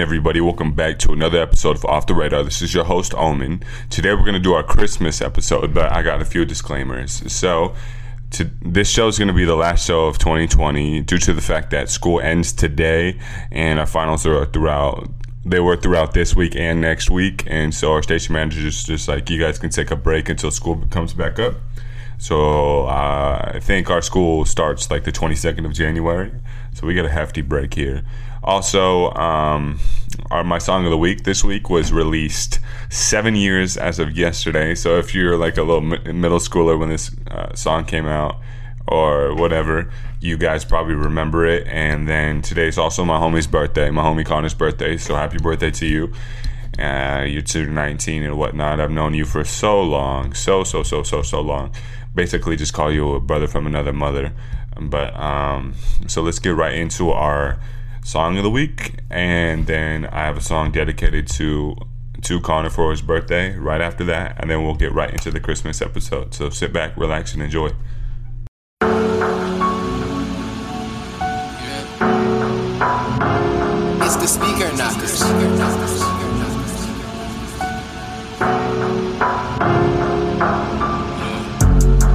Everybody? Welcome back to another episode of Off the Radar. This is your host, Omen. Today we're going to do our Christmas episode, but I got a few disclaimers. So, to, this show is going to be the last show of 2020 due to the fact that school ends today and our finals are throughout. They were throughout this week and next week, and so our station manager is just like, you guys can take a break until school comes back up. So uh, I think our school starts like the 22nd of January. So we get a hefty break here. Also, um, our, my song of the week this week was released seven years as of yesterday. So if you're like a little mi- middle schooler when this uh, song came out or whatever, you guys probably remember it. And then today's also my homie's birthday, my homie Connor's birthday. So happy birthday to you. Uh, you're 19 and whatnot. I've known you for so long, so so so so so long. Basically, just call you a brother from another mother. But um, so let's get right into our song of the week, and then I have a song dedicated to to Connor for his birthday. Right after that, and then we'll get right into the Christmas episode. So sit back, relax, and enjoy. It's the Speaker Knockerz.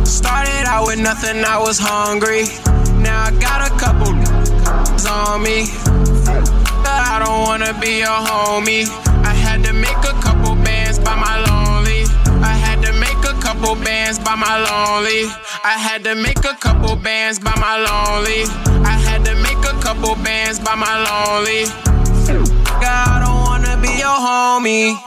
Started out with nothing, I was hungry. Now I got a couple on me. I don't wanna be your homie. I had to make a couple bands by my lonely. I had to make a couple bands by my lonely. I had to make a couple bands by my lonely. I had to make a couple bands by my lonely. God, I don't wanna be your homie.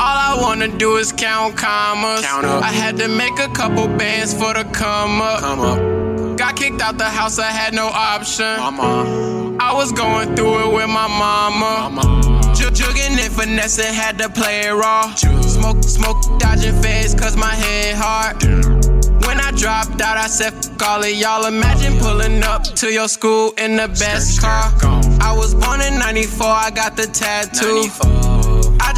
All I wanna do is count commas. Count. I had to make a couple bands for the come up. Come up, Got kicked out the house, I had no option. mama, I was going through it with my mama. mama. Jug- Jugging and finessing, had to play it raw. Smoke, smoke, dodging feds, cause my head hard. When I dropped out, I said, fuck all of y'all. Imagine pulling up to your school in the best car. I was born in 94, I got the tattoo.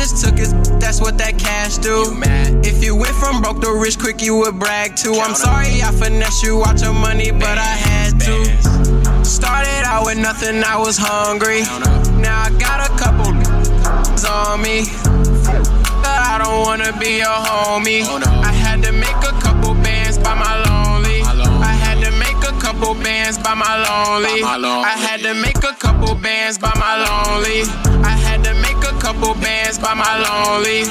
94. I just took that's what that cash do. You mad? If you went from broke to rich quick, you would brag too. I'm Count sorry I finesse you out your money, but I had to. Started out with nothing, I was hungry. Now I got a couple on me. But I don't wanna be your homie. I had to make a couple bands by my couple bands by my lonely. By my lonely. I had to make a couple bands by my lonely. I had to make a couple bands by my lonely.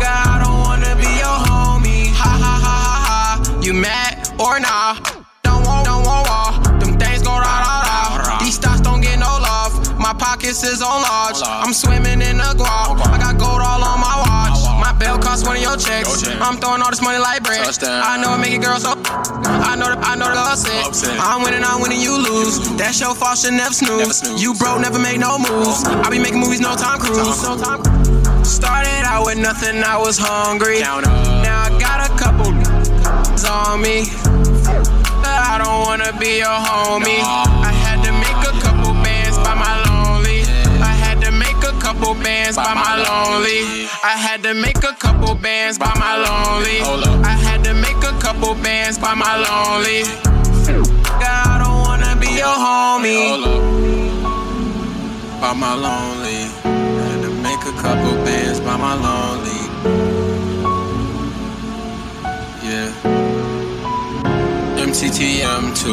God, I don't wanna be your homie. Ha ha ha ha ha. You mad or nah? Don't want, don't want war. Them things go rah rah rah. These stocks don't get no love. My pockets is on large. I'm swimming in the guap. I got gold all on my watch. My belt cost one of your checks. Check. I'm throwing all this money like bread. Touchdown. I know it make a girl so. I know the, I know the upset. Upset. I'm winning, I'm winning, you lose. That's your fault, should never snooze. Never snooze. You broke, never make no moves. I be making movies, no Tom Cruise. Started out with nothing, I was hungry. Now I got a couple on me. I don't wanna be your homie. No. couple bands by my lonely. I had to make a couple bands by my lonely. I had to make a couple bands by my lonely. God, I don't wanna be your homie. By my lonely. I had to make a couple bands by my lonely. Yeah. MCTM2.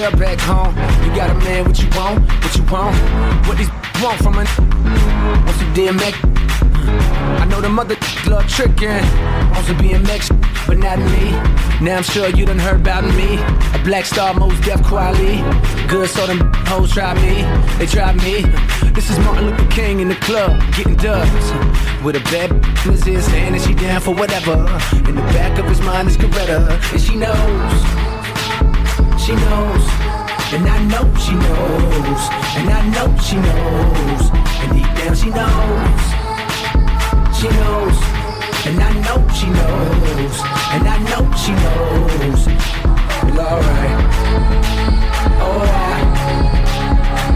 Back home. You got a man, what you want? What you want? What these want from a want some DMX? I know the mother love tricking. Want some BMX, but not me. Now I'm sure you done heard about me. A black star, Mos Def quality. Good, so them hoes try me. They try me. This is Martin Luther King in the club, getting dubs. With a bad in his hand, and she down for whatever. In the back of his mind is Coretta, and she knows she knows, and I know she knows, and I know she knows, and deep down she knows, she knows, and I know she knows, and I know she knows. Well, alright, alright,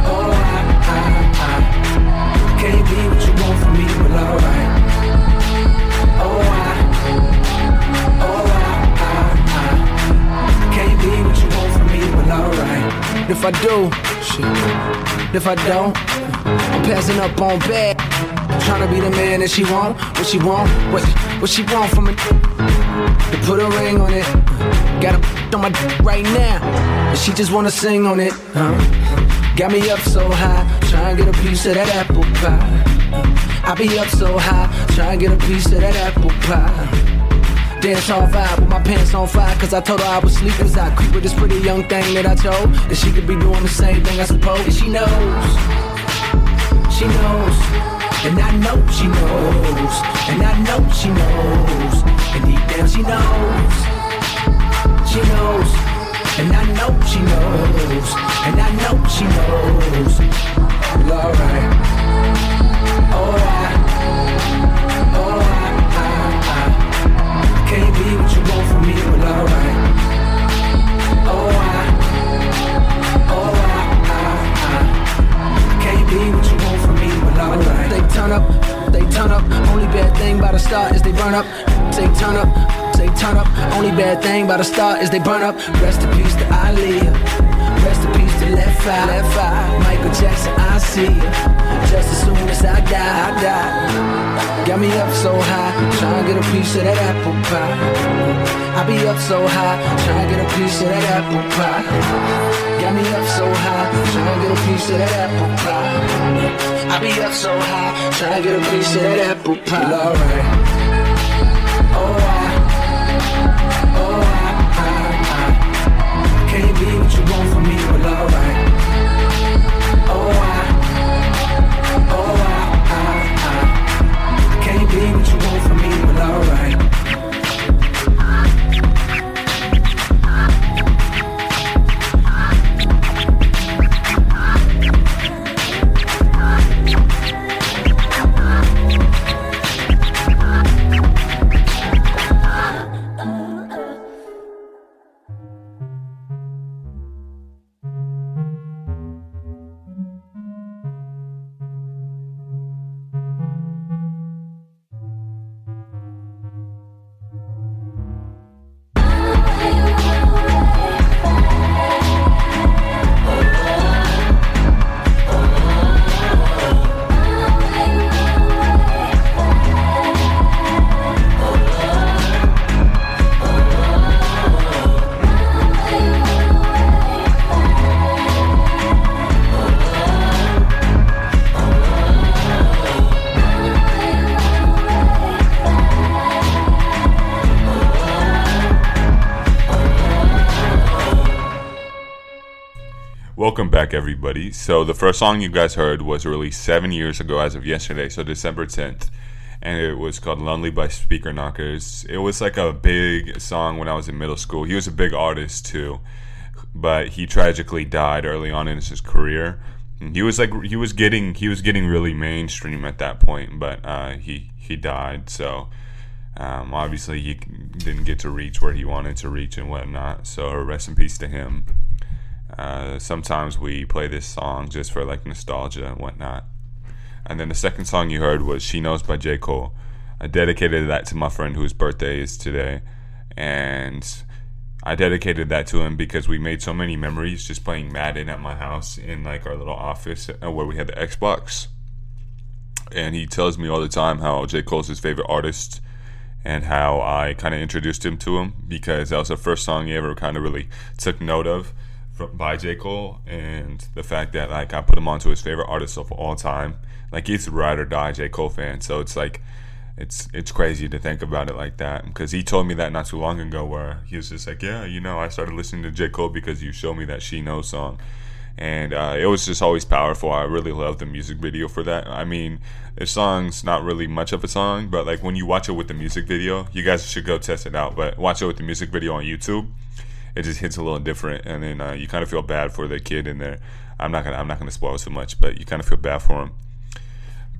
oh, oh, alright, I, I can't be what you want from me, do, shit. If I don't, I'm passing up on bad. Trying to be the man that she want, what she want, what, what she want from me. To put a ring on it. Got a on my dick right now. And she just wanna sing on it. Huh? Got me up so high, trying to get a piece of that apple pie. I be up so high, trying to get a piece of that apple pie. Dance all vibe with my pants on fire Cause I told her I was sleeping. as I creep with this pretty young thing that I told That she could be doing the same thing I suppose. And she knows. She knows. And I know she knows. And I know she knows. And deep down she knows. She knows. And I know she knows. And I know she knows. Alright Alright can't be what you want from me, but alright. Oh, I, oh, I, I, I can't be what you want from me, but alright. They turn up, they turn up. Only bad thing by the start is they burn up. Say turn up, say turn up. Only bad thing by the start is they burn up. Rest in peace to Aaliyah. Left Eye, Left Eye. Michael Jackson, I see you. Just as soon as I die, I die. Got me up so high, trying to get a piece of that apple pie. I be up so high, trying to get a piece of that apple pie. Got me up so high, trying to get a piece of that apple pie. I be up so high, trying to get a piece of that apple pie. Alright. Everybody. So, the first song you guys heard was released seven years ago as of yesterday, so December 10th. And it was called Lonely by Speaker Knockerz. It was like a big song when I was in middle school. He was a big artist too, but he tragically died early on in his career. He was like he was getting he was getting really mainstream at that point, but uh, he he died. So um, obviously he didn't get to reach where he wanted to reach and whatnot. So rest in peace to him. Uh, sometimes we play this song just for like nostalgia and whatnot. And then the second song you heard was She Knows by J. Cole. I dedicated that to my friend whose birthday is today. And I dedicated that to him because we made so many memories just playing Madden at my house in like our little office uh, where we had the Xbox. And he tells me all the time how J. Cole's his favorite artist and how I kind of introduced him to him because that was the first song he ever kind of really took note of. By J. Cole, and the fact that like I put him onto his favorite artist of all time. Like he's a ride or die J. Cole fan, so it's like it's it's crazy to think about it like that. Because he told me that not too long ago where he was just like yeah you know i started listening to j. Cole because you showed me that she knows song. And uh, it was just always powerful. I really love the music video for that. I mean the song's not really much of a song but like when you watch it with the music video you guys should go test it out but watch it with the music video on youtube it just hits a little different and then uh, you kind of feel bad for the kid in there i'm not gonna i'm not gonna spoil too much but you kind of feel bad for him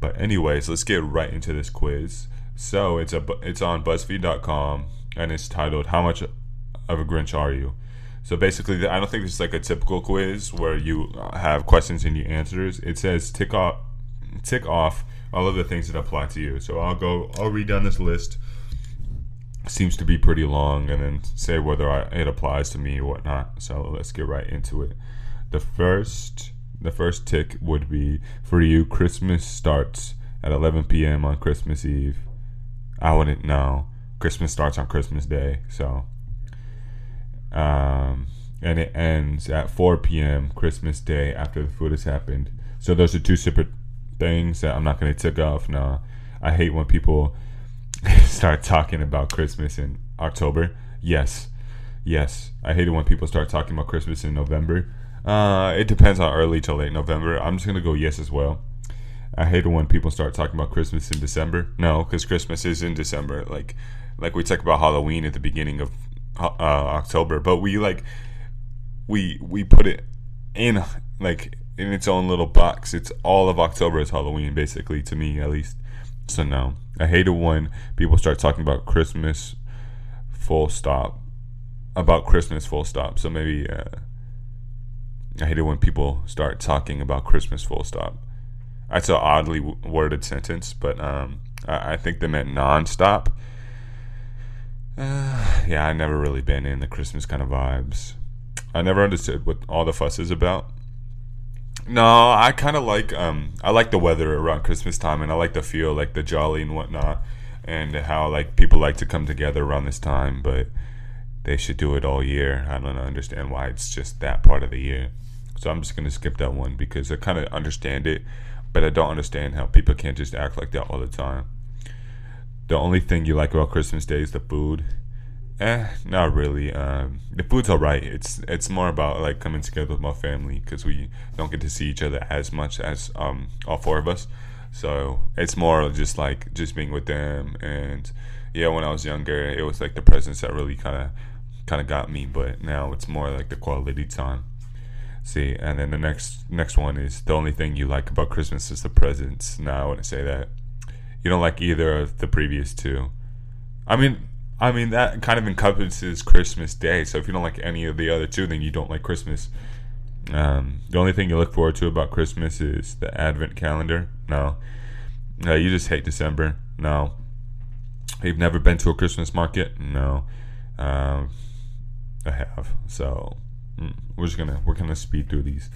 but anyways, let's get right into this quiz. So it's a it's on BuzzFeed.com and it's titled "How much of a Grinch are you?" So basically, I don't think this is like a typical quiz where you have questions and you answers. It says tick off tick off all of the things that apply to you. So I'll go. I'll read down this list. Seems to be pretty long, and then say whether I, it applies to me or whatnot. So let's get right into it. The first the first tick would be for you Christmas starts at 11 p.m. on Christmas Eve. I wouldn't know. Christmas starts on Christmas Day, so um, and it ends at 4 p.m. Christmas Day after the food has happened. So those are two separate things that I'm not going to tick off. No, I hate when people start talking about Christmas in October. Yes, yes, I hate it when people start talking about Christmas in November. Uh, it depends on early to late November. I'm just gonna go yes as well. I hate it when people start talking about Christmas in December. No, because Christmas is in December. Like, like we talk about Halloween at the beginning of uh, October, but we like we we put it in like in its own little box. It's all of October is Halloween, basically to me at least. So no, I hate it when people start talking about Christmas. Full stop. About Christmas, full stop. So maybe. Uh, I hate it when people start talking about Christmas full stop. That's an oddly worded sentence, but um, I, I, think they meant nonstop. Uh, yeah, I never really been in the Christmas kind of vibes. I never understood what all the fuss is about. No, I kind of like um, I like the weather around Christmas time, and I like the feel, like the jolly and whatnot, and how like people like to come together around this time. But they should do it all year. I don't understand why it's just that part of the year. So I'm just gonna skip that one because I kind of understand it, but I don't understand how people can't just act like that all the time. The only thing you like about Christmas Day is the food. Eh, not really. Um, the food's alright. It's it's more about like coming together with my family because we don't get to see each other as much as um all four of us. So it's more just like just being with them and yeah. When I was younger, it was like the presents that really kind of kind of got me, but now it's more like the quality time. See, and then the next next one is the only thing you like about Christmas is the presents. No, I wouldn't say that. You don't like either of the previous two. I mean, I mean that kind of encompasses Christmas Day. So if you don't like any of the other two, then you don't like Christmas. Um, the only thing you look forward to about Christmas is the Advent calendar. No, no, you just hate December. No, you've never been to a Christmas market. No, um, I have. So Mm, we're just gonna we're gonna speed through these.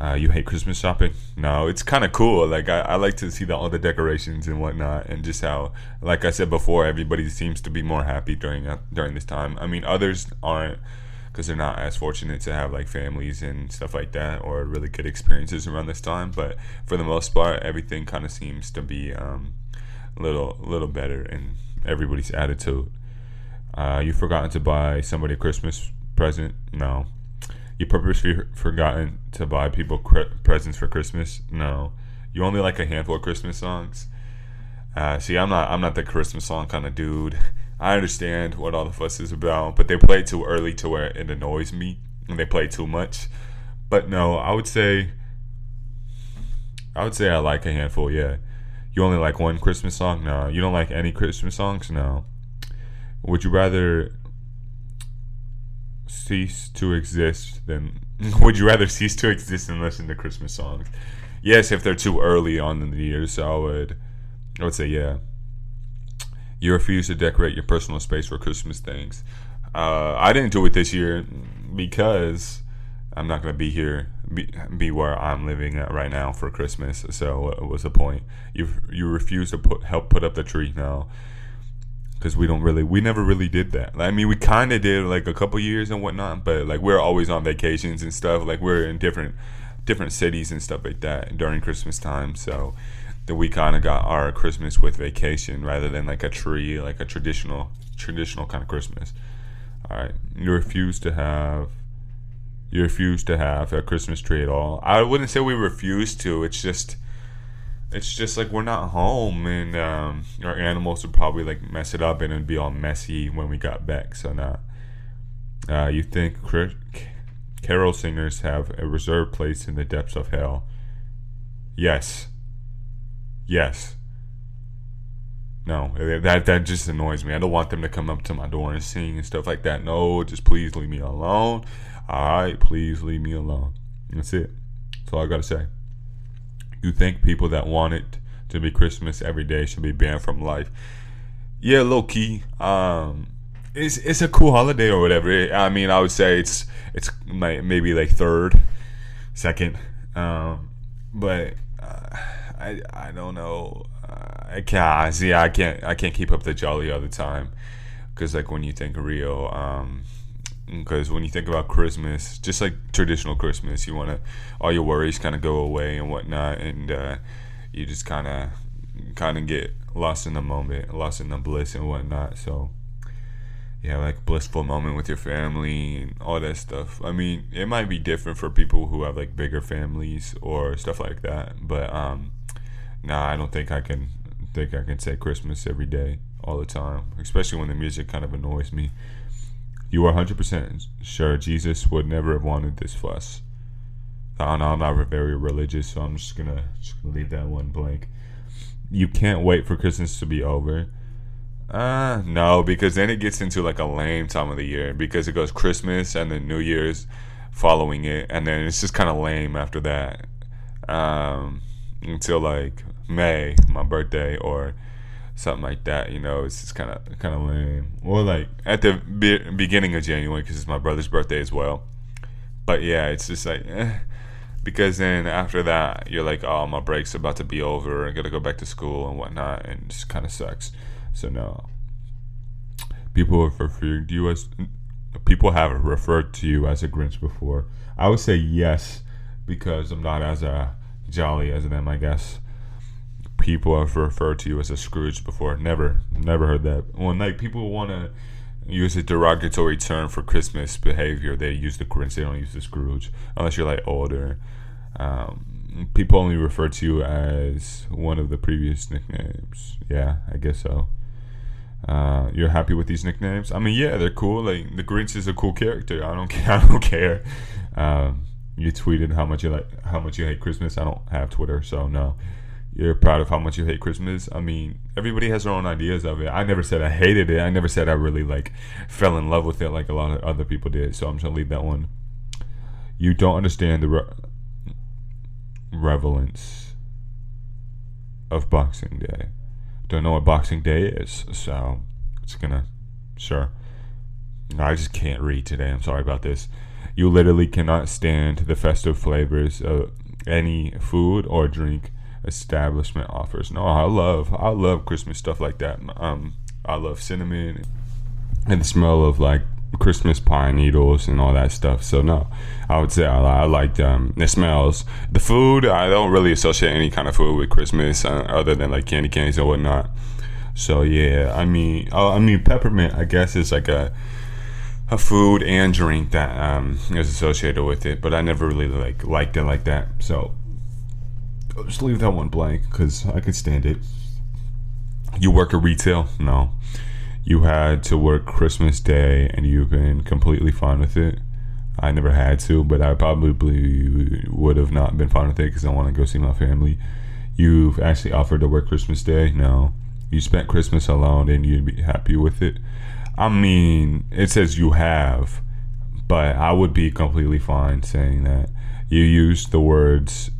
Uh, you hate Christmas shopping? No, it's kind of cool. Like I, I like to see the, all the decorations and whatnot, and just how, like I said before, everybody seems to be more happy during uh, during this time. I mean, others aren't because they're not as fortunate to have like families and stuff like that or really good experiences around this time. But for the most part, everything kind of seems to be um, a little little better in everybody's attitude. Uh, you've forgotten to buy somebody a Christmas present? No, you purposely forgotten to buy people cre- presents for Christmas? No. You only like a handful of Christmas songs? Uh, see, I'm not. I'm not the Christmas song kind of dude. I understand what all the fuss is about, but they play too early to where it annoys me, and they play too much. But no, I would say. I would say I like a handful. Yeah. You only like one Christmas song? No. You don't like any Christmas songs? No. Would you rather cease to exist than would you rather cease to exist than listen to Christmas songs? Yes, if they're too early on in the year, so I would I would say yeah. You refuse to decorate your personal space for Christmas things. Uh, I didn't do it this year because I'm not going to be here, be, be where I'm living right now for Christmas. So what was the point? You you refuse to put help put up the tree now because we don't really we never really did that. I mean we kind of did like a couple years and whatnot but like we're always on vacations and stuff. Like we're in different different cities and stuff like that during christmas time. So that we kind of got our christmas with vacation rather than like a tree like a traditional traditional kind of christmas. All right you refuse to have you refuse to have a christmas tree at all? I wouldn't say we refuse to. It's just it's just like we're not home and um, our animals would probably like mess it up and it'd be all messy when we got back so now uh, you think carol singers have a reserved place in the depths of hell? Yes. Yes. No that that just annoys me. I don't want them to come up to my door and sing and stuff like that. No just please leave me alone. All right please leave me alone. That's it. That's all i gotta say you think people that want it to be Christmas every day should be banned from life? Yeah, low key. Um, it's it's a cool holiday or whatever. I mean, I would say it's it's maybe like third, second. Um, but uh, I I don't know. Uh, I can't see. I can't I can't keep up the jolly all the time because like when you think real. Um, because when you think about Christmas, just like traditional Christmas, you want to all your worries kind of go away and whatnot, and uh, you just kind of kind of get lost in the moment, lost in the bliss and whatnot. So yeah, like blissful moment with your family and all that stuff. I mean, it might be different for people who have like bigger families or stuff like that, but um, nah, I don't think I can think I can say Christmas every day all the time, especially when the music kind of annoys me. You are 100% sure Jesus would never have wanted this fuss. I know I'm not very religious, so I'm just gonna, just gonna leave that one blank. You can't wait for Christmas to be over. Uh, no, because then it gets into like a lame time of the year because it goes Christmas and then New Year's following it, and then it's just kind of lame after that. Um, until like May, my birthday, or something like that. You know, it's just kind of kind of lame. Or like at the be- beginning of January because it's my brother's birthday as well. But yeah, it's just like eh. because then after that you're like, oh, my break's about to be over. I gotta go back to school and whatnot, and it just kind of sucks. So no. People have referred to you as people have referred to you as a Grinch before. I would say yes because I'm not as uh, jolly as them, I guess people have referred to you as a Scrooge before. Never, never heard that. When like people want to use a derogatory term for Christmas behavior, they use the Grinch. They don't use the Scrooge unless you're like older. Um, people only refer to you as one of the previous nicknames. Yeah, I guess so. Uh, you're happy with these nicknames? I mean, yeah, they're cool. Like the Grinch is a cool character. I don't care. I don't care. Um, you tweeted how much you like how much you hate Christmas. I don't have Twitter, so no you're proud of how much you hate Christmas. I mean, everybody has their own ideas of it. I never said I hated it. I never said I really like fell in love with it like a lot of other people did. So I'm just gonna leave that one. You don't understand the re- relevance of Boxing Day. Don't know what Boxing Day is, so it's gonna sure. No, I just can't read today. I'm sorry about this. You literally cannot stand the festive flavors of any food or drink establishment offers. No, I love I love Christmas stuff like that. Um, I love cinnamon and the smell of like Christmas pine needles and all that stuff. So no, I would say I, I like um, the smells. The food I don't really associate any kind of food with Christmas uh, other than like candy canes and whatnot. So yeah, I mean, uh, I mean peppermint. I guess is like a a food and drink that um, is associated with it, but I never really like liked it like that. So just leave that one blank because I could stand it. You work at retail? No. You had to work Christmas Day and you've been completely fine with it. I never had to, but I probably would have not been fine with it because I want to go see my family. You've actually offered to work Christmas Day? No. You spent Christmas alone and you'd be happy with it? I mean, it says you have, but I would be completely fine saying that. You used the words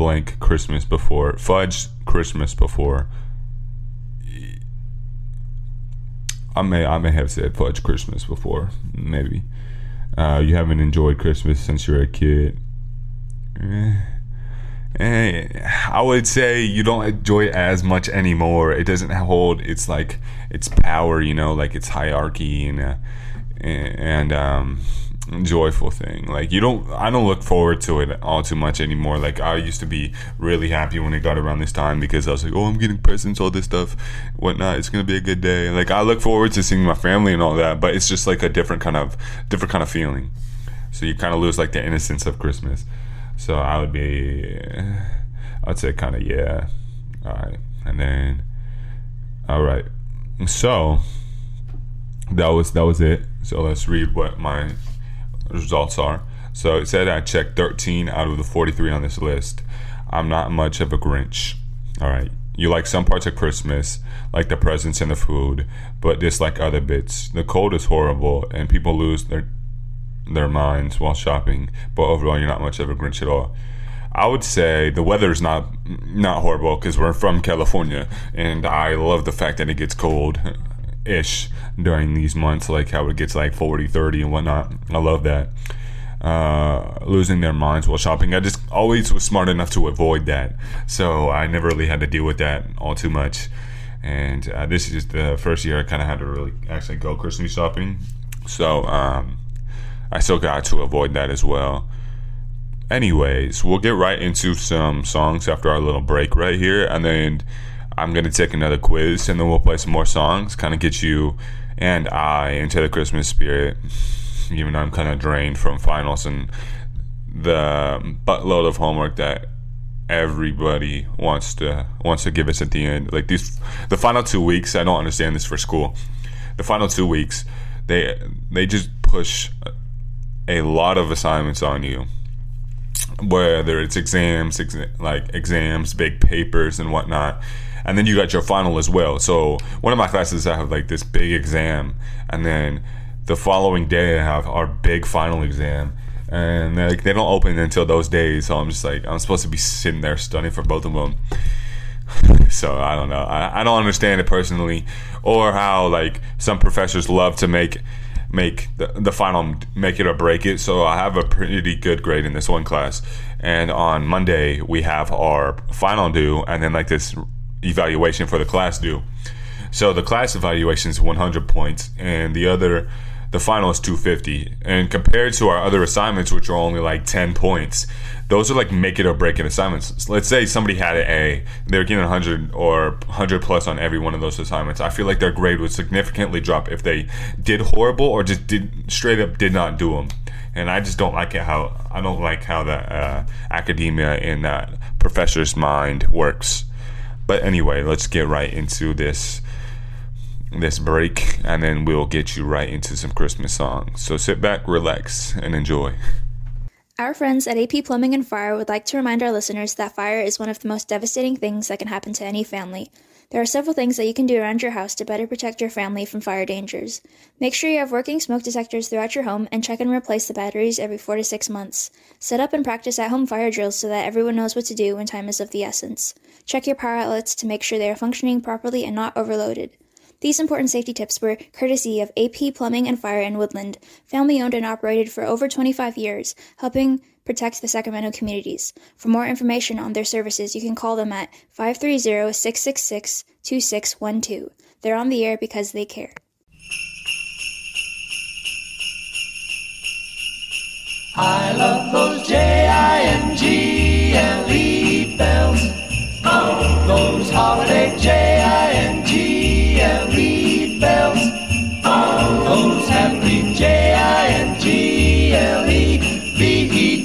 blank Christmas before, fudge Christmas before. I may I may have said fudge Christmas before, maybe. Uh, you haven't enjoyed Christmas since you're a kid. Eh, eh, I would say you don't enjoy it as much anymore. It doesn't hold its like its power, you know, like its hierarchy and uh, and um, joyful thing. Like you don't, I don't look forward to it all too much anymore. Like I used to be really happy when it got around this time because I was like, oh, I'm getting presents, all this stuff, whatnot. It's gonna be a good day. Like I look forward to seeing my family and all that, but it's just like a different kind of different kind of feeling. So you kind of lose like the innocence of Christmas. So I would be, I'd say kind of yeah. All right, and then, all right. So that was that was it. So let's read what my results are. So it said I checked 13 out of the 43 on this list. I'm not much of a Grinch. All right. You like some parts of Christmas, like the presents and the food, but dislike other bits. The cold is horrible, and people lose their their minds while shopping. But overall, you're not much of a Grinch at all. I would say the weather is not not horrible because we're from California, and I love the fact that it gets cold ish during these months, like how it gets like 40, 30 and whatnot. I love that. Uh, losing their minds while shopping. I just always was smart enough to avoid that. So I never really had to deal with that all too much. And uh, this is the first year I kind of had to really actually go Christmas shopping. So um, I still got to avoid that as well. Anyways, we'll get right into some songs after our little break right here. And then I'm gonna take another quiz and then we'll play some more songs, kind of get you and I into the Christmas spirit. Even though I'm kind of drained from finals and the buttload of homework that everybody wants to wants to give us at the end. Like these, the final two weeks, I don't understand this for school. The final two weeks, they they just push a lot of assignments on you whether it's exams, exa- like exams, big papers, and whatnot and then you got your final as well. So one of my classes I have like this big exam, and then the following day I have our big final exam, and like they don't open until those days. So I'm just like I'm supposed to be sitting there studying for both of them. so I don't know. I, I don't understand it personally, or how like some professors love to make make the, the final make it or break it. So I have a pretty good grade in this one class, and on Monday we have our final due, and then like this evaluation for the class due. So the class evaluation is 100 points, and the other, the final is 250. And compared to our other assignments, which are only like 10 points, those are like make it or break it assignments. So let's say somebody had an A, they're getting 100 or 100 plus on every one of those assignments. I feel like their grade would significantly drop if they did horrible or just did straight up did not do them. And I just don't like it how I don't like how the uh, academia in that professor's mind works. But anyway, let's get right into this this break and then we'll get you right into some Christmas songs. So sit back, relax, and enjoy. Our friends at AP Plumbing and Fire would like to remind our listeners that fire is one of the most devastating things that can happen to any family. There are several things that you can do around your house to better protect your family from fire dangers. Make sure you have working smoke detectors throughout your home and check and replace the batteries every 4 to 6 months. Set up and practice at home fire drills so that everyone knows what to do when time is of the essence. Check your power outlets to make sure they are functioning properly and not overloaded. These important safety tips were courtesy of AP Plumbing and Fire in Woodland, family owned and operated for over 25 years, helping protect the Sacramento communities. For more information on their services, you can call them at 530 666 2612. They're on the air because they care. I love those J I N G L E bells. Oh, those holiday J I N G L E bells. Oh, those happy J I N G L E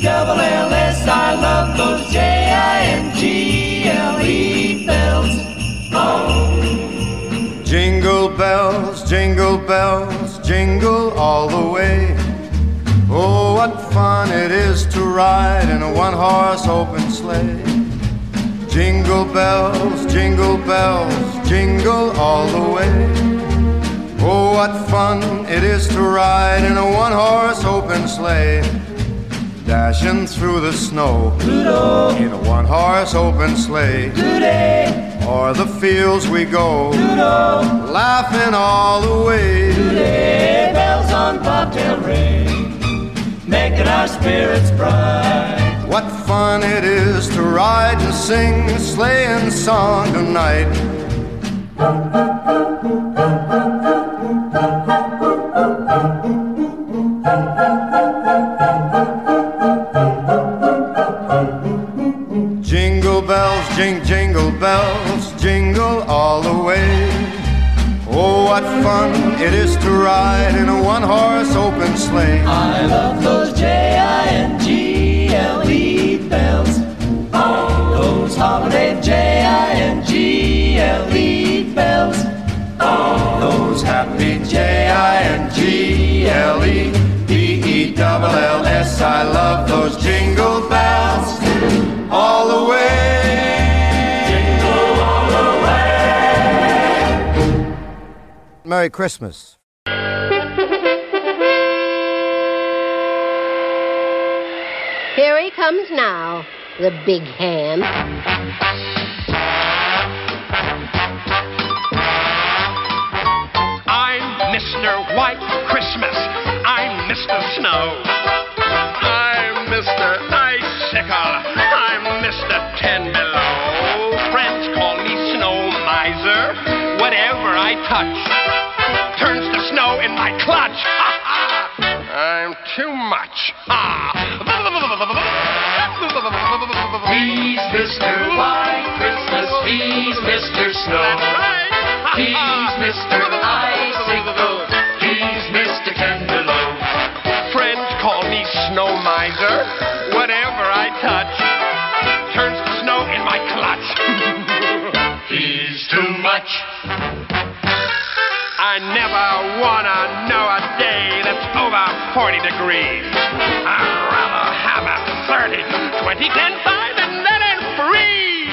Double L S. I love those J I N G L E bells. Oh, Jingle bells, jingle bells, jingle all the way. Oh, what fun it is to ride in a one horse open sleigh. Jingle bells, jingle bells, jingle all the way. Oh, what fun it is to ride in a one horse open sleigh. Dashing through the snow in a one horse open sleigh. O'er the fields we go, laughing all the way. Hey, bells on bobtail ring, making our spirits bright. What fun it is to ride and sing a sleighing song tonight. Bells, jingle all the way. Oh, what fun it is to ride in a one horse open sleigh. I love those J-I-N-G-L-E bells. All those holiday J-I-N-G-L-E bells. Those happy J I N G L E B E double L S. I love those jingle bells Merry Christmas. Here he comes now, the big hand. I'm Mr. White Christmas. I'm Mr. Snow. I'm Mr. Icicle. I'm Mr. Ten Below. Friends call me Snow Miser. Whatever I touch turns to snow in my clutch. I'm too much. Ha! He's Mr. White Christmas. He's Mr. Snow. Right. He's. Mr. Icicle. He's Mr. Candelope. Friends call me Snow Miser. Whatever I touch turns to snow in my clutch. He's too much. I never wanna know a day that's over 40 degrees. I'd rather have a 30, 20, 10, 5, and then it's free.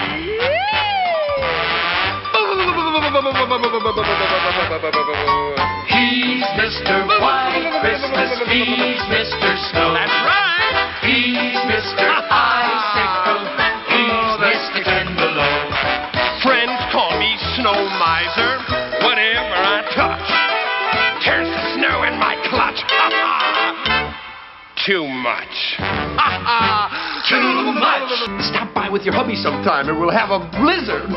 He's Mr. White Christmas. He's Mr. Snow. That's right. He's Mr. Icicle. Too much. Ha ha! Too much. Stop by with your hubby sometime and we'll have a blizzard.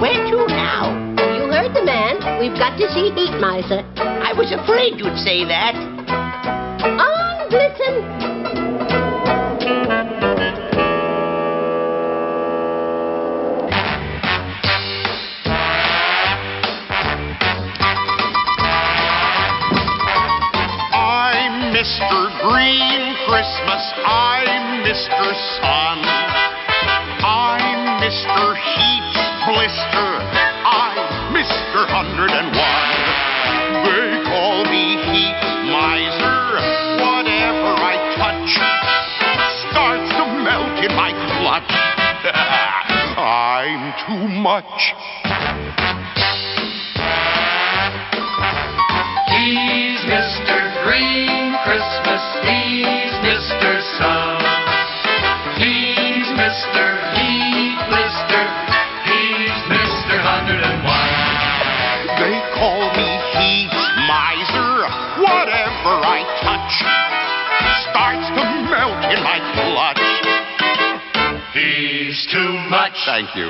Where to now? You heard the man. We've got to see Heat Miser. I was afraid you'd say that. On, Blitzen. Green Christmas. I'm Mr. Sun. I'm Mr. Heat Blister. I'm Mr. 101. They call me Heat Miser. Whatever I touch starts to melt in my clutch. I'm too much. He's Mr. Green. Sun. He's Mr. Heat Blister. He's Mr. 101. They call me Heat Miser. Whatever I touch starts to melt in my clutch. He's too much. Thank you.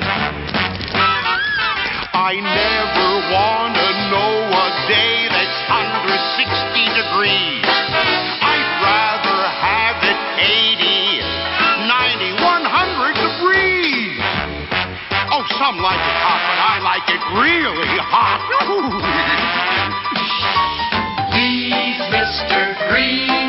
I never want to know a day that's under 60 degrees. Some like it hot, but I like it really hot. He's Mr. Green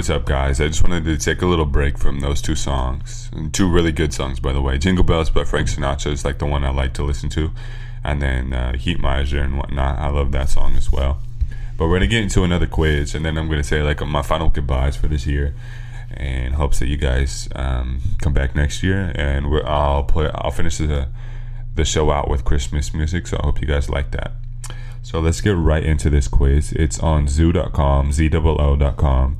What's up, guys? I just wanted to take a little break from those two songs. Two really good songs, by the way. Jingle Bells by Frank Sinatra is like the one I like to listen to. And then uh, Heat Miser and whatnot. I love that song as well. But we're gonna get into another quiz, and then I'm gonna say like my final goodbyes for this year, and hopes that you guys um, come back next year. And we're, I'll play. I'll finish the the show out with Christmas music. So I hope you guys like that. So let's get right into this quiz. It's on zoo.com, Z-O-O.com.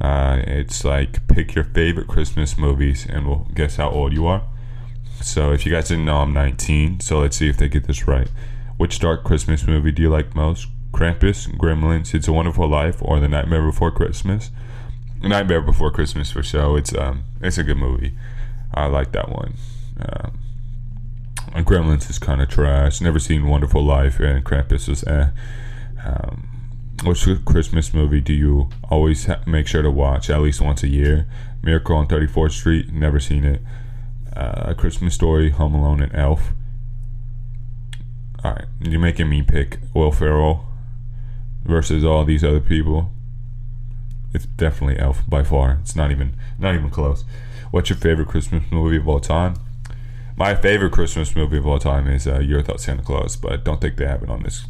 Uh, it's like pick your favorite Christmas movies and we'll guess how old you are. So if you guys didn't know, I'm 19. So let's see if they get this right. Which dark Christmas movie do you like most? Krampus, Gremlins, It's a Wonderful Life, or The Nightmare Before Christmas? Nightmare Before Christmas for sure. It's um, it's a good movie. I like that one. Um, Gremlins is kind of trash. Never seen Wonderful Life, and Krampus was eh. Um, which Christmas movie do you always ha- make sure to watch at least once a year? Miracle on 34th Street, never seen it. Uh, a Christmas Story, Home Alone, and Elf. Alright, you're making me pick Will Ferrell versus all these other people. It's definitely Elf by far. It's not even not even close. What's your favorite Christmas movie of all time? My favorite Christmas movie of all time is uh, Ever Thought Santa Claus, but I don't think they have it on this.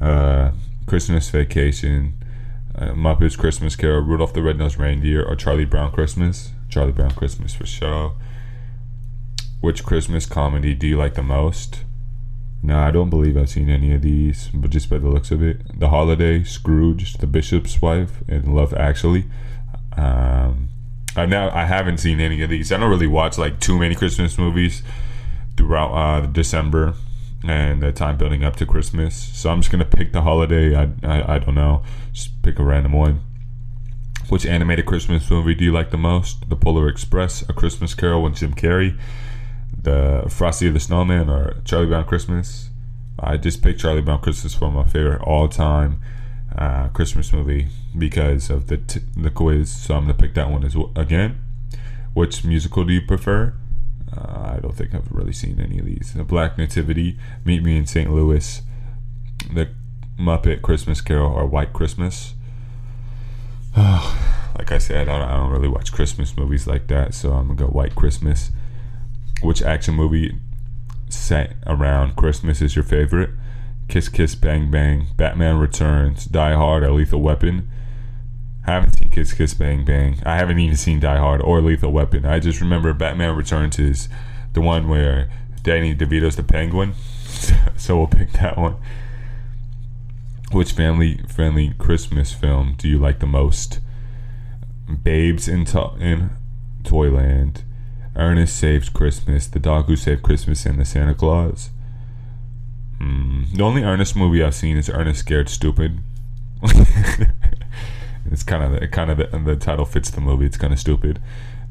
Uh, Christmas Vacation, uh, Muppets Christmas Carol, Rudolph the Red-Nosed Reindeer, or Charlie Brown Christmas. Charlie Brown Christmas for sure. Which Christmas comedy do you like the most? No, I don't believe I've seen any of these, but just by the looks of it, The Holiday, Scrooge, The Bishop's Wife, and Love Actually. Um, I now I haven't seen any of these. I don't really watch like too many Christmas movies throughout uh, December and the time building up to Christmas. So I'm just gonna pick The Holiday. I, I I don't know, just pick a random one. Which animated Christmas movie do you like the most? The Polar Express, A Christmas Carol with Jim Carrey, The Frosty the Snowman, or Charlie Brown Christmas? I just picked Charlie Brown Christmas for my favorite all-time uh, Christmas movie because of the t- the quiz. So I'm gonna pick that one as well. Again, which musical do you prefer? Uh, I don't think I've really seen any of these. The Black Nativity, Meet Me in St. Louis, The Muppet Christmas Carol, or White Christmas. like I said, I don't, I don't really watch Christmas movies like that, so I'm gonna go White Christmas. Which action movie set around Christmas is your favorite? Kiss Kiss Bang Bang, Batman Returns, Die Hard, A Lethal Weapon. I haven't seen Kiss Kiss Bang Bang. I haven't even seen Die Hard or Lethal Weapon. I just remember Batman Returns is the one where Danny DeVito's the Penguin, so we'll pick that one. Which family-friendly Christmas film do you like the most? Babes in, to- in Toyland, Ernest Saves Christmas, The Dog Who Saved Christmas, and The Santa Claus. Mm, the only Ernest movie I've seen is Ernest Scared Stupid. it's kind of the, kind of the, the, title fits the movie. It's kind of stupid.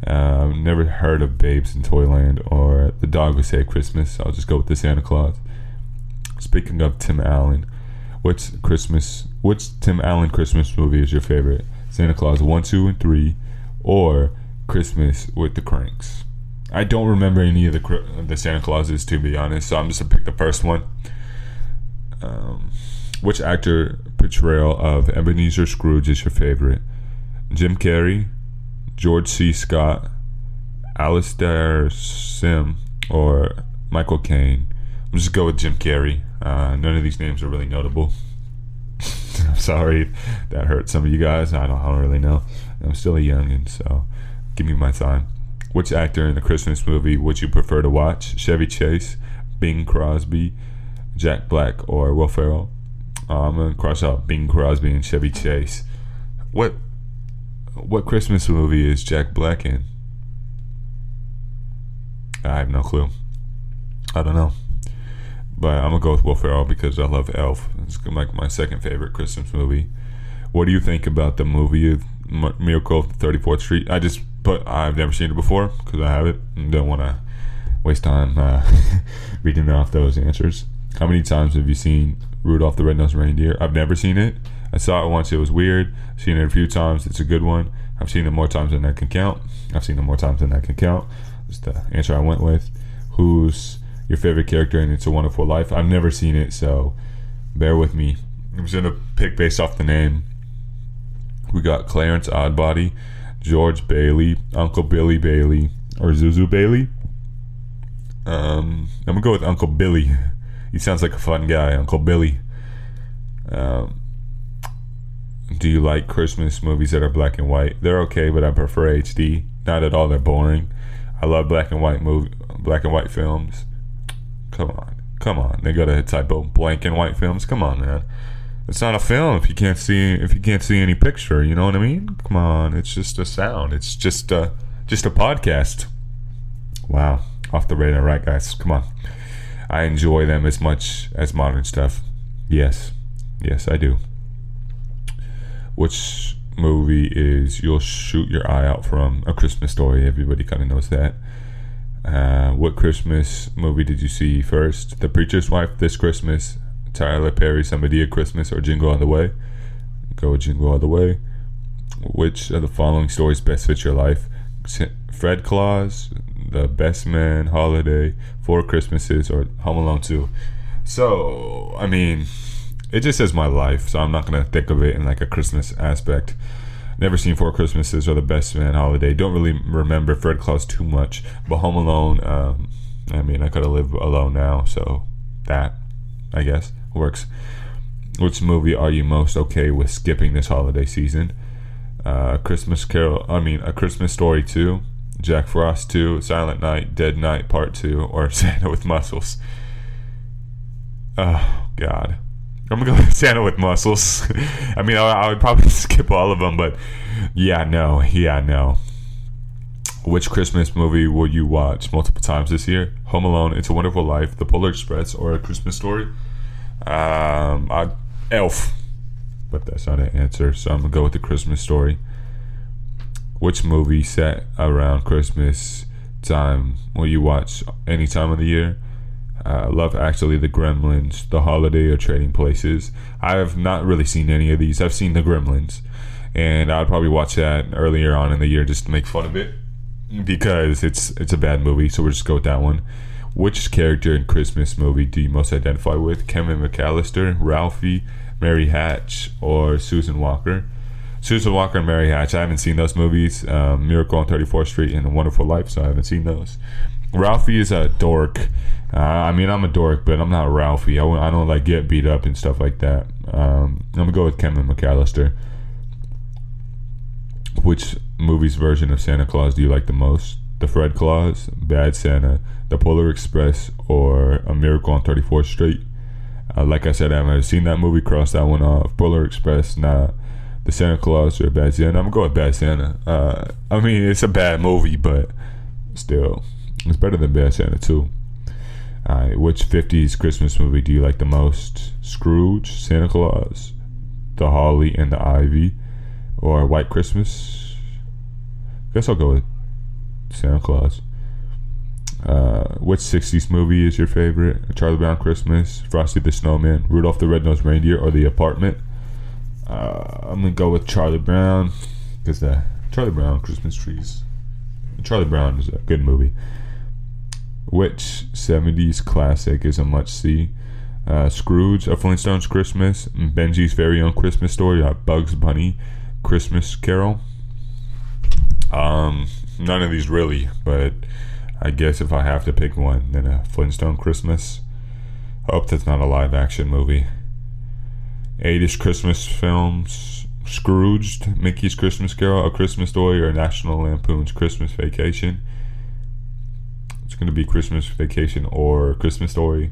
Uh, never heard of Babes in Toyland or The Dog Who Saved Christmas. I'll just go with the Santa Claus. Speaking of Tim Allen, what's Christmas? Which Tim Allen Christmas movie is your favorite? Santa Claus one, two, and three, or Christmas with the Cranks? I don't remember any of the the Santa Clauses to be honest, so I'm just gonna pick the first one. Um, which actor portrayal of Ebenezer Scrooge is your favorite? Jim Carrey, George C. Scott, Alastair Sim, or Michael Caine? I'm just go with Jim Carrey. Uh, none of these names are really notable. I'm sorry that hurt some of you guys. I don't, I don't really know. I'm still a youngin, so give me my time. Which actor in the Christmas movie would you prefer to watch? Chevy Chase, Bing Crosby, Jack Black, or Will Ferrell? I'm gonna cross out Bing Crosby and Chevy Chase. What what Christmas movie is Jack Black in? I have no clue. I don't know. But I'm gonna go with Will Ferrell because I love Elf. It's like my second favorite Christmas movie. What do you think about the movie Miracle of 34th Street? I just put I've never seen it before because I have it and don't want to waste time uh, reading off those answers. How many times have you seen Rudolph the Red-Nosed Reindeer? I've never seen it. I saw it once. It was weird. I've seen it a few times. It's a good one. I've seen it more times than I can count. I've seen it more times than I can count. That's the answer I went with. Who's your favorite character in It's a Wonderful Life? I've never seen it, so bear with me. I'm just gonna pick based off the name. We got Clarence Oddbody, George Bailey, Uncle Billy Bailey, or Zuzu Bailey. Um, I'm gonna go with Uncle Billy. He sounds like a fun guy, Uncle Billy. Um, Do you like Christmas movies that are black and white? They're okay, but I prefer HD. Not at all. They're boring. I love black and white movie, black and white films. Come on, come on. They got a typo blank and white films. Come on, man. It's not a film if you can't see if you can't see any picture. You know what I mean? Come on. It's just a sound. It's just a just a podcast. Wow, off the radar, right, guys? Come on. I enjoy them as much as modern stuff. Yes, yes, I do. Which movie is You'll Shoot Your Eye Out from A Christmas Story? Everybody kind of knows that. Uh, what Christmas movie did you see first? The Preacher's Wife this Christmas, Tyler Perry, Somebody at Christmas, or Jingle All the Way? Go Jingle All the Way. Which of the following stories best fits your life? Fred Claus, The Best Man, Holiday, Four Christmases, or Home Alone 2? So, I mean, it just says my life, so I'm not gonna think of it in like a Christmas aspect. Never seen Four Christmases or The Best Man Holiday. Don't really remember Fred Claus too much, but Home Alone. Um, I mean, I could have lived alone now, so that I guess works. Which movie are you most okay with skipping this holiday season? Uh, Christmas Carol. I mean, A Christmas Story two, Jack Frost two, Silent Night, Dead Night Part two, or Santa with Muscles. Oh God. I'm gonna go with Santa with muscles. I mean, I, I, would probably skip all of them, but yeah, no, yeah, no. Which Christmas movie will you watch multiple times this year? Home Alone, It's a Wonderful Life, The Polar Express, or A Christmas Story? Um, I, Elf, but that's not an answer, so I'm gonna go with The Christmas Story. Which movie set around Christmas time will you watch any time of the year? Uh, love actually the Gremlins, The Holiday, or Trading Places. I have not really seen any of these. I've seen the Gremlins, and I'd probably watch that earlier on in the year just to make fun of it because it's it's a bad movie. So we'll just go with that one. Which character in Christmas movie do you most identify with? Kevin McCallister, Ralphie, Mary Hatch, or Susan Walker? Susan Walker and Mary Hatch. I haven't seen those movies. Um, Miracle on 34th Street and A Wonderful Life, so I haven't seen those. Ralphie is a dork. Uh, I mean, I'm a dork, but I'm not Ralphie. I, I don't like get beat up and stuff like that. Um, I'm gonna go with Kevin McCallister. Which movie's version of Santa Claus do you like the most? The Fred Claus, Bad Santa, The Polar Express, or A Miracle on 34th Street? Uh, like I said, I haven't seen that movie. Cross that one off. Polar Express, nah. The Santa Claus or Bad Santa? I'm gonna go with Bad Santa. Uh, I mean, it's a bad movie, but still, it's better than Bad Santa too. Alright, which 50s Christmas movie do you like the most? Scrooge, Santa Claus, The Holly and the Ivy, or White Christmas? Guess I'll go with Santa Claus. Uh, which 60s movie is your favorite? Charlie Brown Christmas, Frosty the Snowman, Rudolph the Red-Nosed Reindeer, or The Apartment? Uh, I'm gonna go with Charlie Brown because the Charlie Brown Christmas trees. Charlie Brown is a good movie. Which 70s classic is a must see? Uh, Scrooge, A Flintstones Christmas, Benji's Very Own Christmas Story, uh, Bugs Bunny, Christmas Carol. Um, none of these really, but I guess if I have to pick one, then a Flintstone Christmas. Hope that's not a live action movie. 80s Christmas films Scrooged, Mickey's Christmas Carol, A Christmas Story, or National Lampoon's Christmas Vacation. It's going to be Christmas Vacation or Christmas Story.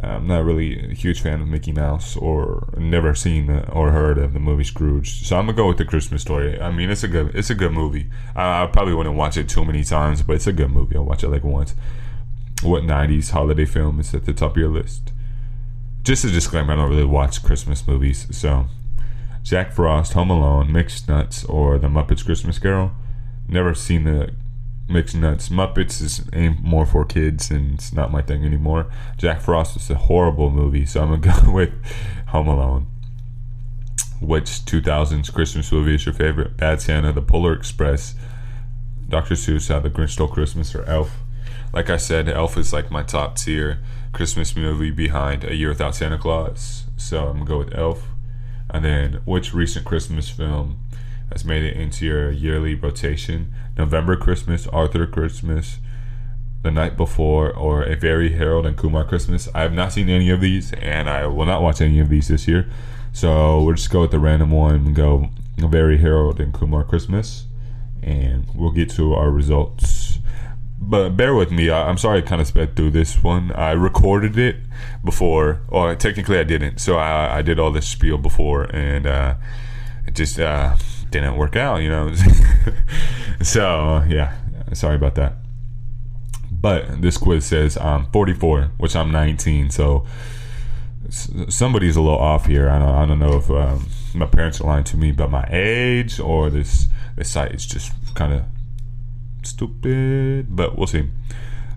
I'm not really a huge fan of Mickey Mouse or never seen or heard of the movie Scrooge, so I'm gonna go with the Christmas Story. I mean, it's a good, it's a good movie. I, I probably wouldn't watch it too many times, but it's a good movie. I'll watch it like once. What '90s holiday film is at the top of your list? Just a disclaimer: I don't really watch Christmas movies, so Jack Frost, Home Alone, Mixed Nuts, or The Muppets Christmas Carol. Never seen the Mixed Nuts. Muppets is aimed more for kids, and it's not my thing anymore. Jack Frost is a horrible movie, so I'm gonna go with Home Alone. Which 2000s Christmas movie is your favorite? Bad Santa, The Polar Express, Dr. Seuss, How the Grinch Stole Christmas, or Elf? Like I said, Elf is like my top tier Christmas movie behind A Year Without Santa Claus. So I'm gonna go with Elf. And then, which recent Christmas film has made it into your yearly rotation. November Christmas, Arthur Christmas, The Night Before, or A Very Harold and Kumar Christmas. I have not seen any of these, and I will not watch any of these this year. So we'll just go with the random one and go A Very Harold and Kumar Christmas, and we'll get to our results. But bear with me. I, I'm sorry I kind of sped through this one. I recorded it before, or technically I didn't. So I, I did all this spiel before, and uh, it just uh, didn't work out, you know. so yeah, sorry about that. But this quiz says I'm 44, which I'm 19. So somebody's a little off here. I don't, I don't know if um, my parents are lying to me about my age or this this site is just kind of stupid. But we'll see.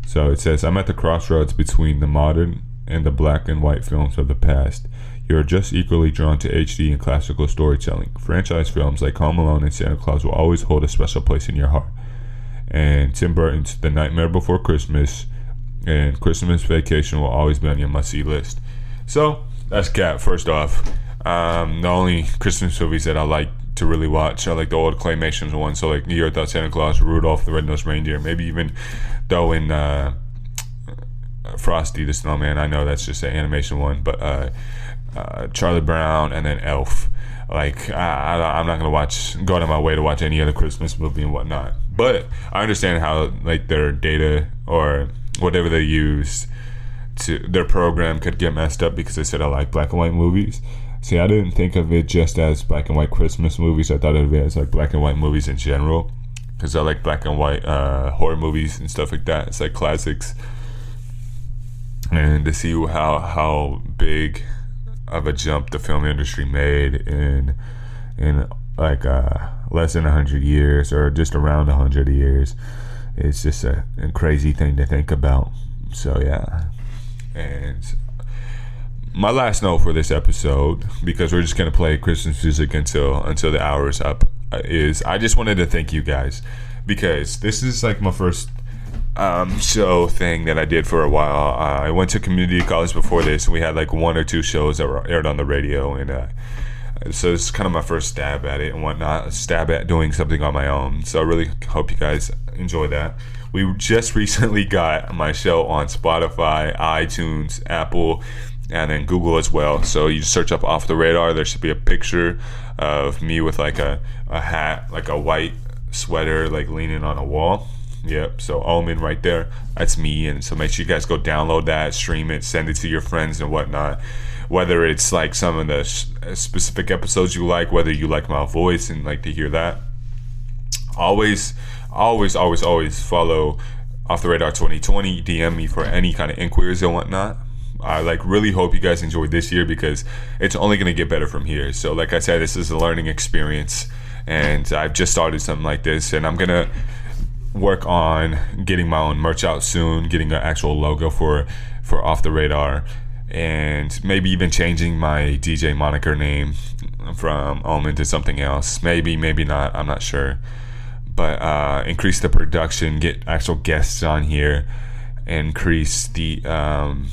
So it says I'm at the crossroads between the modern and the black and white films of the past. You are just equally drawn to HD and classical storytelling. Franchise films like Home Alone and Santa Claus will always hold a special place in your heart. And Tim Burton's The Nightmare Before Christmas and Christmas Vacation will always be on your must see list. So that's Cat, first off. Um, the only Christmas movies that I like to really watch are like the old claymation ones. So like New York Without Santa Claus, Rudolph the Red-Nosed Reindeer, maybe even though in uh, Frosty the Snowman. I know that's just an animation one, but uh, uh, Charlie Brown and then Elf. Like I, I, I'm not gonna watch, go out of my way to watch any other Christmas movie and whatnot. But I understand how like their data or whatever they use to their program could get messed up because they said I like black and white movies. See, I didn't think of it just as black and white Christmas movies. I thought of it as like black and white movies in general because I like black and white uh, horror movies and stuff like that. It's like classics, and to see how how big of a jump the film industry made in in like uh, less than hundred years or just around hundred years, it's just a, a crazy thing to think about. So yeah, and my last note for this episode, because we're just gonna play Christmas music until until the hour is up, uh, is I just wanted to thank you guys because this is like my first um, show thing that I did for a while. Uh, I went to community college before this, and we had like one or two shows that were aired on the radio, and uh, so it's kind of my first stab at it and whatnot. Stab at doing something on my own. So I really hope you guys enjoy that. We just recently got my show on Spotify, iTunes, Apple, and then Google as well. So you search up off the radar. There should be a picture of me with like a, a hat, like a white sweater, like leaning on a wall. Yep. So Omen right there. That's me. And so make sure you guys go download that, stream it, send it to your friends and whatnot. Whether it's like some of the uh, specific episodes you like, whether you like my voice and like to hear that. Always, always, always, always follow off the radar 2020. DM me for any kind of inquiries and whatnot. I like really hope you guys enjoyed this year because it's only going to get better from here. So, like I said, this is a learning experience, and I've just started something like this, and I'm gonna work on getting my own merch out soon, getting an actual logo for for off the radar, and maybe even changing my DJ moniker name from Omen to something else. Maybe, maybe not. I'm not sure. But uh, increase the production, get actual guests on here, increase the um,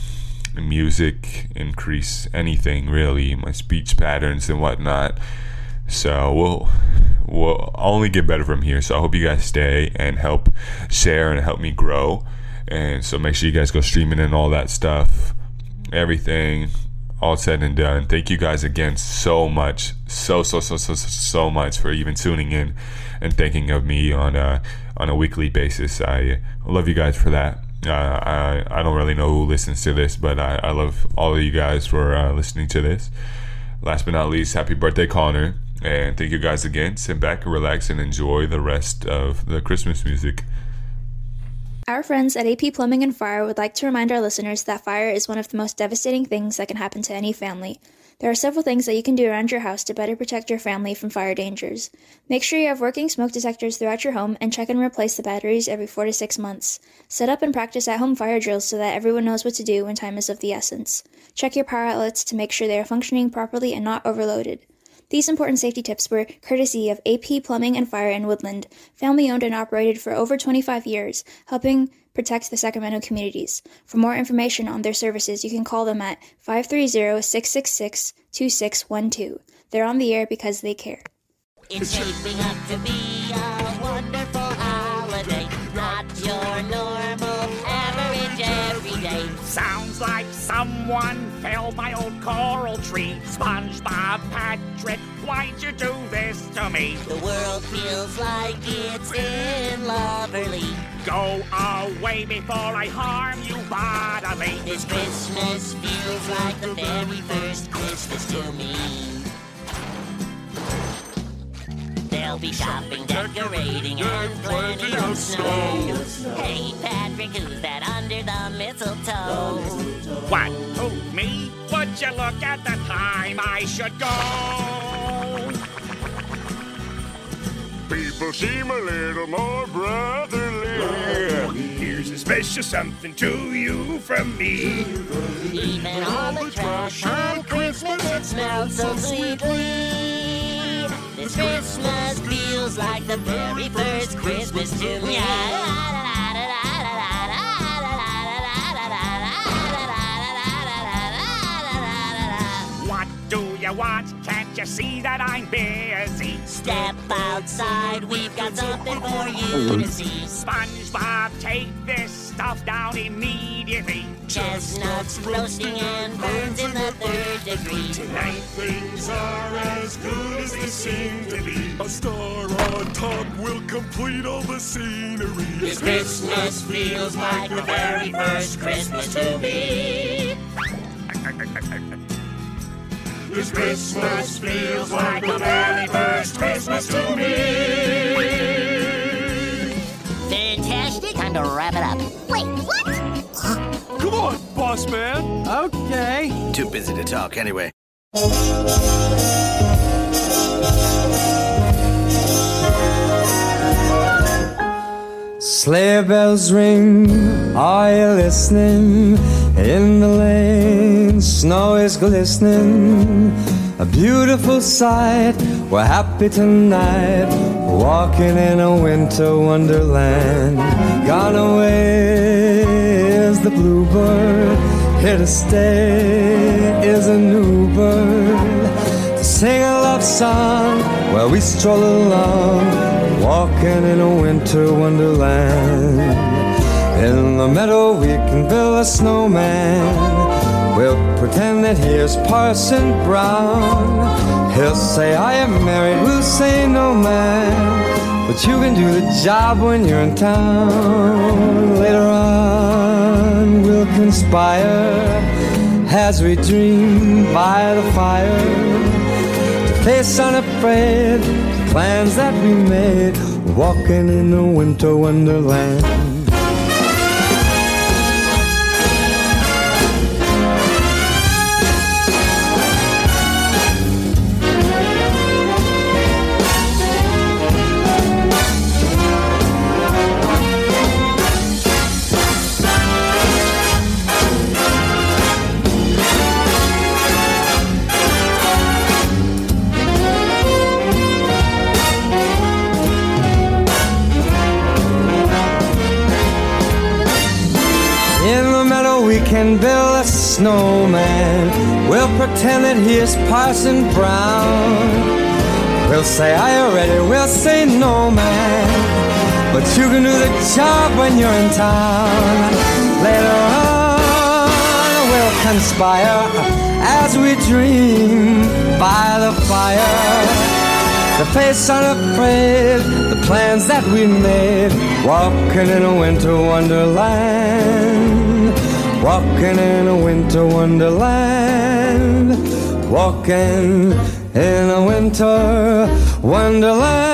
music, increase anything really, my speech patterns and whatnot. So we'll we'll only get better from here. So I hope you guys stay and help share and help me grow. And so make sure you guys go streaming and all that stuff. Everything all said and done. Thank you guys again so much. So so so so so, much for even tuning in and thinking of me on a on a weekly basis. I love you guys for that. I I don't really know who listens to this, but I, I love all of you guys for uh, listening to this. Last but not least, happy birthday, Connor. And thank you guys again. Sit back and relax and enjoy the rest of the Christmas music. Our friends at AP Plumbing and Fire would like to remind our listeners that fire is one of the most devastating things that can happen to any family. There are several things that you can do around your house to better protect your family from fire dangers. Make sure you have working smoke detectors throughout your home and check and replace the batteries every four to six months. Set up and practice at home fire drills so that everyone knows what to do when time is of the essence. Check your power outlets to make sure they are functioning properly and not overloaded. These important safety tips were courtesy of AP Plumbing and Fire in Woodland, family owned and operated for over 25 years, helping protect the Sacramento communities. For more information on their services, you can call them at 530 666 2612. They're on the air because they care. It's shaping up to be a wonderful holiday, not your normal average everyday. Sounds like someone my old coral tree. SpongeBob, Patrick, why'd you do this to me? The world feels like it's in Loverly. Go away before I harm you bodily. This Christmas feels like the very first Christmas to me. There'll be shopping, decorating, and plenty of snow. Hey, Patrick, who's that under the mistletoe? What? Who? Me? Would you look at the time I should go? People seem a little more brotherly. Here's a special something to you from me. Even all the trash on Christmas, it smells so sweetly. This Christmas feels like the very first Christmas to me. What do you want? Can't you see that I'm busy? Step outside, we've got something for you to see. SpongeBob, take this stuff down immediately. Chestnuts roasting and burns in the third degree. Tonight things are as good as they seem to be. A star on top will complete all the scenery. This Christmas feels like the very first Christmas to me. This Christmas feels like the very first Christmas to me. Fantastic. Time to wrap it up. Wait, what? Come on, boss man. Okay. Too busy to talk anyway. Sleigh bells ring, are you listening? In the lane, snow is glistening. A beautiful sight, we're happy tonight. Walking in a winter wonderland. Gone away is the bluebird, here to stay is a new bird. To sing a love song while we stroll along, walking in a winter wonderland. In the meadow we can build a snowman. We'll pretend that here's Parson Brown. He'll say, I am married, we'll say no man. But you can do the job when you're in town. Later on, we'll conspire as we dream by the fire. To face unafraid the plans that we made, walking in a winter wonderland. Can build a snowman. We'll pretend that he is Parson Brown. We'll say, Are you ready? We'll say, No, man. But you can do the job when you're in town. Later on, we'll conspire as we dream by the fire. The face unafraid, the plans that we made, walking in a winter wonderland, walking in a winter wonderland, walking in a winter wonderland.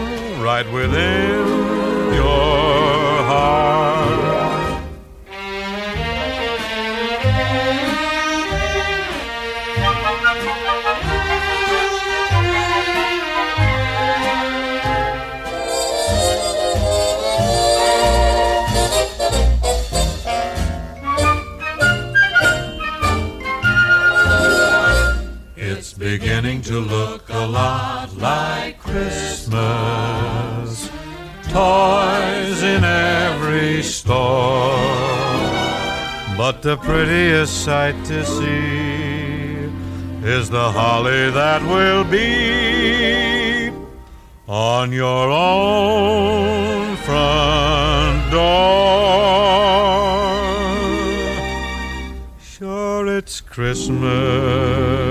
right within your heart. It's beginning to look The prettiest sight to see is the holly that will be on your own front door. Sure, it's Christmas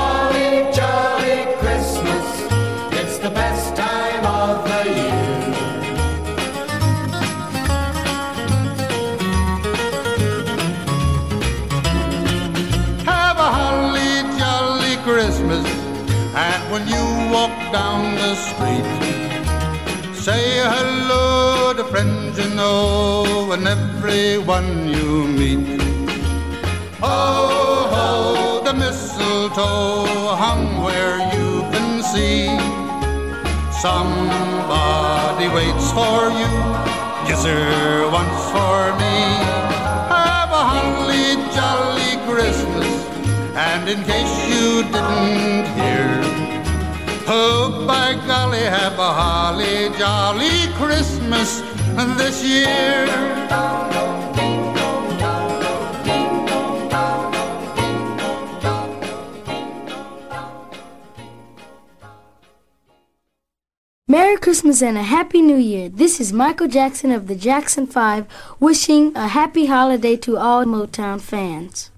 know and everyone you meet. Oh, ho, the mistletoe hung where you can see. Somebody waits for you, kiss her once for me. Have a holly jolly Christmas, and in case you didn't hear, oh by golly, have a holly jolly Christmas this year. Merry Christmas and a Happy New Year. This is Michael Jackson of the Jackson 5 wishing a happy holiday to all Motown fans.